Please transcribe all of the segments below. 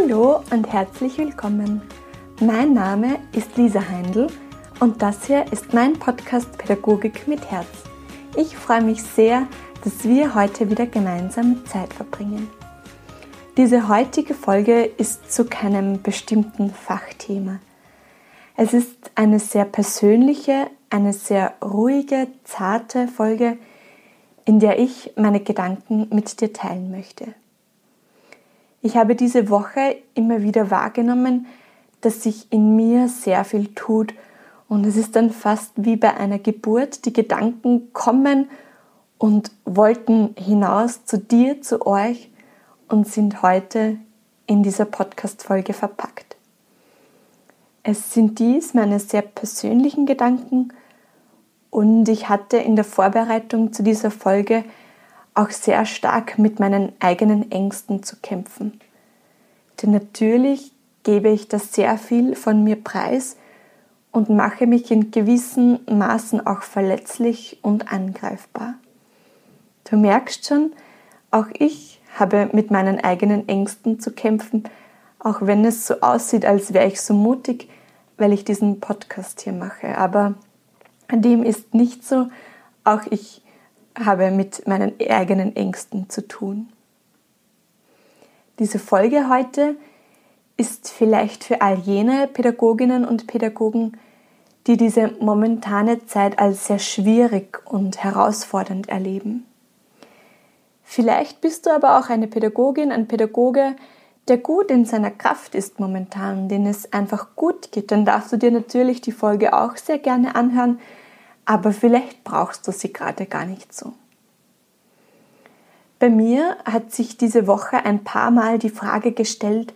Hallo und herzlich willkommen. Mein Name ist Lisa Heindl und das hier ist mein Podcast Pädagogik mit Herz. Ich freue mich sehr, dass wir heute wieder gemeinsam Zeit verbringen. Diese heutige Folge ist zu keinem bestimmten Fachthema. Es ist eine sehr persönliche, eine sehr ruhige, zarte Folge, in der ich meine Gedanken mit dir teilen möchte. Ich habe diese Woche immer wieder wahrgenommen, dass sich in mir sehr viel tut und es ist dann fast wie bei einer Geburt, die Gedanken kommen und wollten hinaus zu dir, zu euch und sind heute in dieser Podcast-Folge verpackt. Es sind dies meine sehr persönlichen Gedanken und ich hatte in der Vorbereitung zu dieser Folge auch sehr stark mit meinen eigenen Ängsten zu kämpfen. Denn natürlich gebe ich da sehr viel von mir preis und mache mich in gewissen Maßen auch verletzlich und angreifbar. Du merkst schon, auch ich habe mit meinen eigenen Ängsten zu kämpfen, auch wenn es so aussieht, als wäre ich so mutig, weil ich diesen Podcast hier mache. Aber dem ist nicht so. Auch ich habe mit meinen eigenen Ängsten zu tun. Diese Folge heute ist vielleicht für all jene Pädagoginnen und Pädagogen, die diese momentane Zeit als sehr schwierig und herausfordernd erleben. Vielleicht bist du aber auch eine Pädagogin, ein Pädagoge, der gut in seiner Kraft ist momentan, den es einfach gut geht, dann darfst du dir natürlich die Folge auch sehr gerne anhören, aber vielleicht brauchst du sie gerade gar nicht so. Bei mir hat sich diese Woche ein paar Mal die Frage gestellt,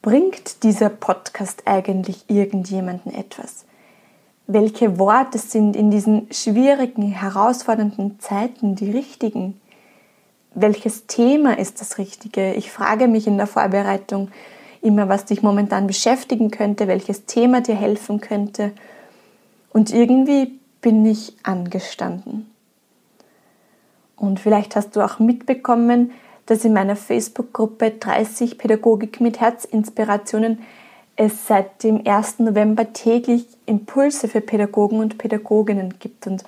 bringt dieser Podcast eigentlich irgendjemanden etwas? Welche Worte sind in diesen schwierigen, herausfordernden Zeiten die richtigen? Welches Thema ist das Richtige? Ich frage mich in der Vorbereitung immer, was dich momentan beschäftigen könnte, welches Thema dir helfen könnte. Und irgendwie bin ich angestanden. Und vielleicht hast du auch mitbekommen, dass in meiner Facebook-Gruppe 30 Pädagogik mit Herzinspirationen es seit dem 1. November täglich Impulse für Pädagogen und Pädagoginnen gibt. Und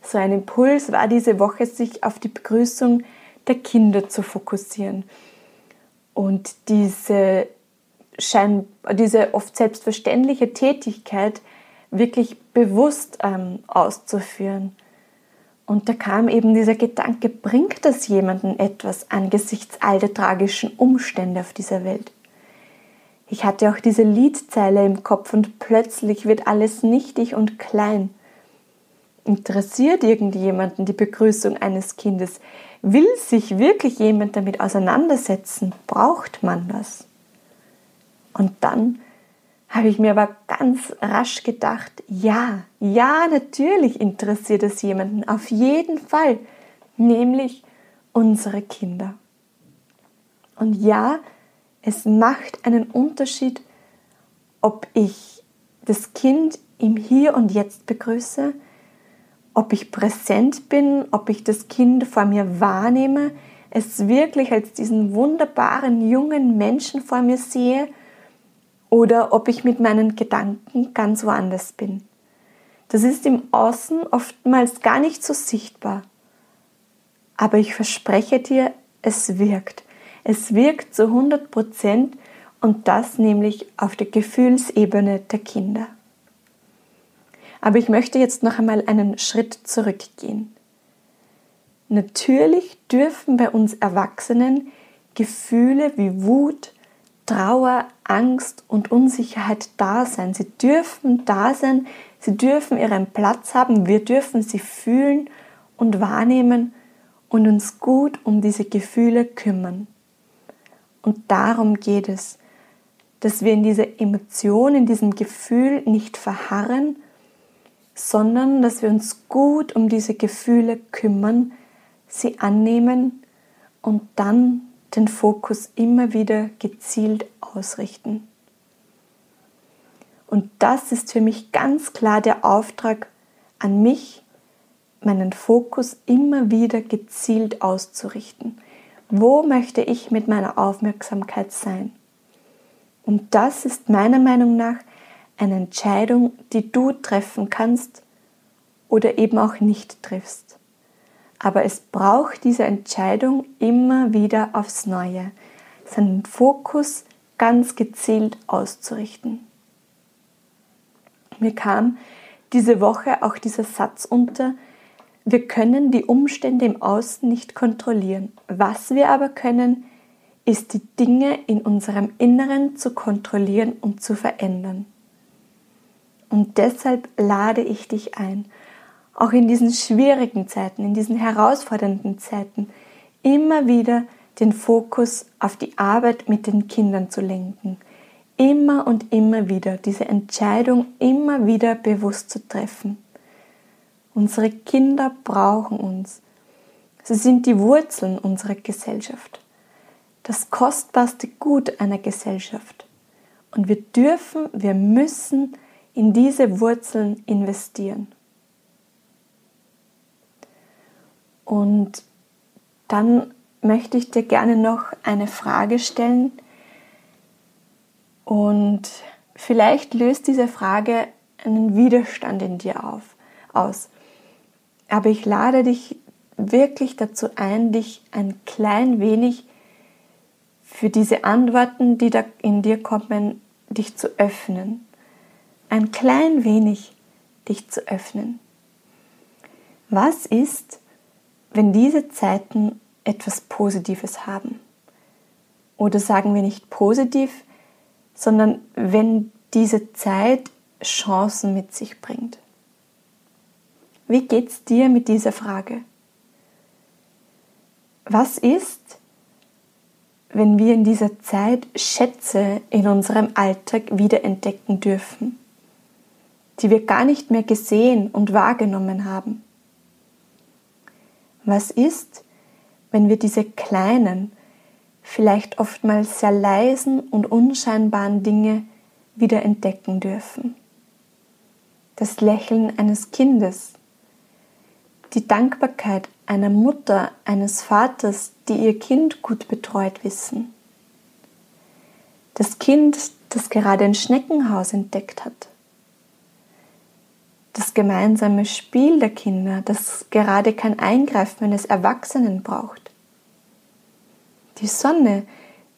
so ein Impuls war diese Woche, sich auf die Begrüßung der Kinder zu fokussieren. Und diese, diese oft selbstverständliche Tätigkeit wirklich bewusst ähm, auszuführen. Und da kam eben dieser Gedanke, bringt das jemandem etwas angesichts all der tragischen Umstände auf dieser Welt? Ich hatte auch diese Liedzeile im Kopf und plötzlich wird alles nichtig und klein. Interessiert irgendjemanden die Begrüßung eines Kindes? Will sich wirklich jemand damit auseinandersetzen? Braucht man das? Und dann habe ich mir aber ganz rasch gedacht, ja, ja, natürlich interessiert es jemanden, auf jeden Fall, nämlich unsere Kinder. Und ja, es macht einen Unterschied, ob ich das Kind im Hier und Jetzt begrüße, ob ich präsent bin, ob ich das Kind vor mir wahrnehme, es wirklich als diesen wunderbaren jungen Menschen vor mir sehe oder ob ich mit meinen Gedanken ganz woanders bin. Das ist im Außen oftmals gar nicht so sichtbar. Aber ich verspreche dir, es wirkt. Es wirkt zu 100 Prozent und das nämlich auf der Gefühlsebene der Kinder. Aber ich möchte jetzt noch einmal einen Schritt zurückgehen. Natürlich dürfen bei uns Erwachsenen Gefühle wie Wut, Trauer, Angst und Unsicherheit da sein. Sie dürfen da sein, sie dürfen ihren Platz haben, wir dürfen sie fühlen und wahrnehmen und uns gut um diese Gefühle kümmern. Und darum geht es, dass wir in dieser Emotion, in diesem Gefühl nicht verharren, sondern dass wir uns gut um diese Gefühle kümmern, sie annehmen und dann den Fokus immer wieder gezielt ausrichten. Und das ist für mich ganz klar der Auftrag an mich, meinen Fokus immer wieder gezielt auszurichten. Wo möchte ich mit meiner Aufmerksamkeit sein? Und das ist meiner Meinung nach eine Entscheidung, die du treffen kannst oder eben auch nicht triffst. Aber es braucht diese Entscheidung immer wieder aufs Neue, seinen Fokus ganz gezielt auszurichten. Mir kam diese Woche auch dieser Satz unter, wir können die Umstände im Außen nicht kontrollieren. Was wir aber können, ist die Dinge in unserem Inneren zu kontrollieren und zu verändern. Und deshalb lade ich dich ein, auch in diesen schwierigen Zeiten, in diesen herausfordernden Zeiten, immer wieder den Fokus auf die Arbeit mit den Kindern zu lenken. Immer und immer wieder diese Entscheidung immer wieder bewusst zu treffen. Unsere Kinder brauchen uns. Sie sind die Wurzeln unserer Gesellschaft das kostbarste Gut einer Gesellschaft. Und wir dürfen, wir müssen in diese Wurzeln investieren. Und dann möchte ich dir gerne noch eine Frage stellen. Und vielleicht löst diese Frage einen Widerstand in dir auf, aus. Aber ich lade dich wirklich dazu ein, dich ein klein wenig für diese Antworten, die da in dir kommen, dich zu öffnen. Ein klein wenig dich zu öffnen. Was ist, wenn diese Zeiten etwas Positives haben? Oder sagen wir nicht positiv, sondern wenn diese Zeit Chancen mit sich bringt. Wie geht es dir mit dieser Frage? Was ist, wenn wir in dieser Zeit Schätze in unserem Alltag wiederentdecken dürfen, die wir gar nicht mehr gesehen und wahrgenommen haben. Was ist, wenn wir diese kleinen, vielleicht oftmals sehr leisen und unscheinbaren Dinge wiederentdecken dürfen? Das Lächeln eines Kindes, die Dankbarkeit einer Mutter, eines Vaters, die ihr Kind gut betreut wissen. Das Kind, das gerade ein Schneckenhaus entdeckt hat. Das gemeinsame Spiel der Kinder, das gerade kein Eingreifen eines Erwachsenen braucht. Die Sonne,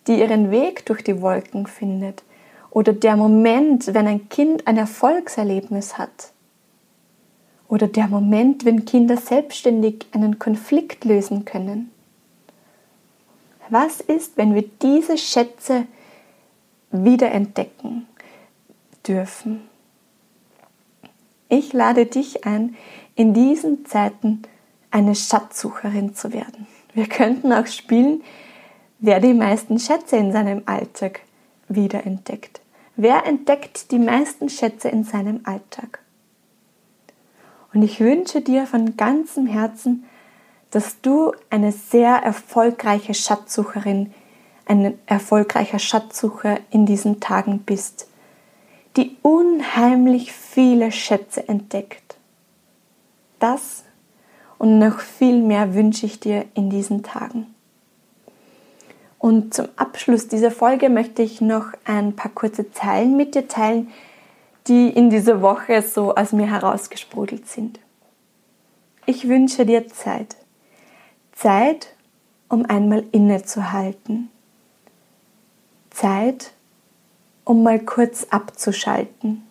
die ihren Weg durch die Wolken findet. Oder der Moment, wenn ein Kind ein Erfolgserlebnis hat oder der Moment, wenn Kinder selbstständig einen Konflikt lösen können. Was ist, wenn wir diese Schätze wiederentdecken dürfen? Ich lade dich ein, in diesen Zeiten eine Schatzsucherin zu werden. Wir könnten auch spielen, wer die meisten Schätze in seinem Alltag wiederentdeckt. Wer entdeckt die meisten Schätze in seinem Alltag? Und ich wünsche dir von ganzem Herzen, dass du eine sehr erfolgreiche Schatzsucherin, ein erfolgreicher Schatzsucher in diesen Tagen bist, die unheimlich viele Schätze entdeckt. Das und noch viel mehr wünsche ich dir in diesen Tagen. Und zum Abschluss dieser Folge möchte ich noch ein paar kurze Zeilen mit dir teilen, die in dieser Woche so aus mir herausgesprudelt sind. Ich wünsche dir Zeit. Zeit, um einmal innezuhalten. Zeit, um mal kurz abzuschalten.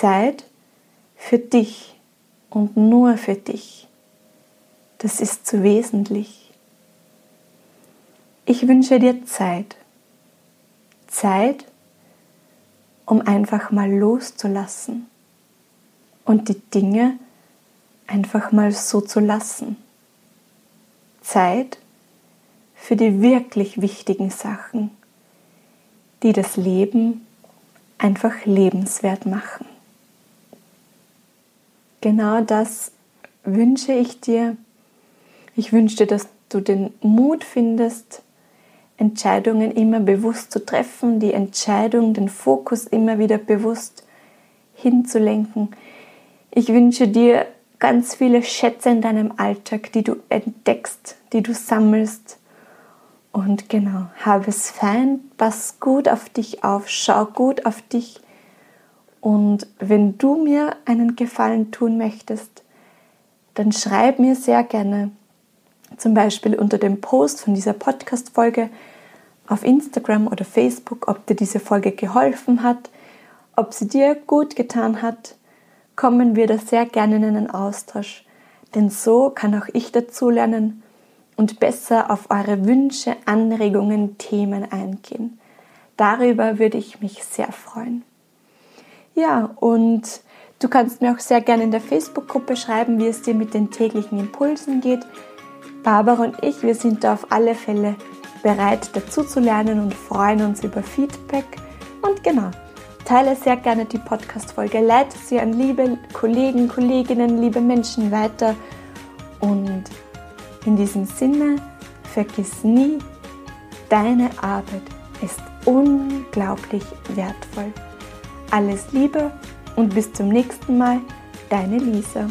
Zeit für dich und nur für dich. Das ist zu wesentlich. Ich wünsche dir Zeit. Zeit, um einfach mal loszulassen und die Dinge einfach mal so zu lassen. Zeit für die wirklich wichtigen Sachen, die das Leben einfach lebenswert machen. Genau das wünsche ich dir. Ich wünsche dir, dass du den Mut findest, Entscheidungen immer bewusst zu treffen, die Entscheidung, den Fokus immer wieder bewusst hinzulenken. Ich wünsche dir ganz viele Schätze in deinem Alltag, die du entdeckst, die du sammelst Und genau, habe es fein, pass gut auf dich auf, schau gut auf dich. Und wenn du mir einen Gefallen tun möchtest, dann schreib mir sehr gerne, zum Beispiel unter dem Post von dieser Podcast-Folge auf Instagram oder Facebook, ob dir diese Folge geholfen hat, ob sie dir gut getan hat, kommen wir da sehr gerne in einen Austausch. Denn so kann auch ich dazulernen und besser auf eure Wünsche, Anregungen, Themen eingehen. Darüber würde ich mich sehr freuen. Ja, und du kannst mir auch sehr gerne in der Facebook-Gruppe schreiben, wie es dir mit den täglichen Impulsen geht. Barbara und ich, wir sind da auf alle Fälle bereit dazu zu lernen und freuen uns über Feedback. Und genau, teile sehr gerne die Podcast-Folge, leite sie an liebe Kollegen, Kolleginnen, liebe Menschen weiter und in diesem Sinne, vergiss nie, deine Arbeit ist unglaublich wertvoll. Alles Liebe und bis zum nächsten Mal, deine Lisa.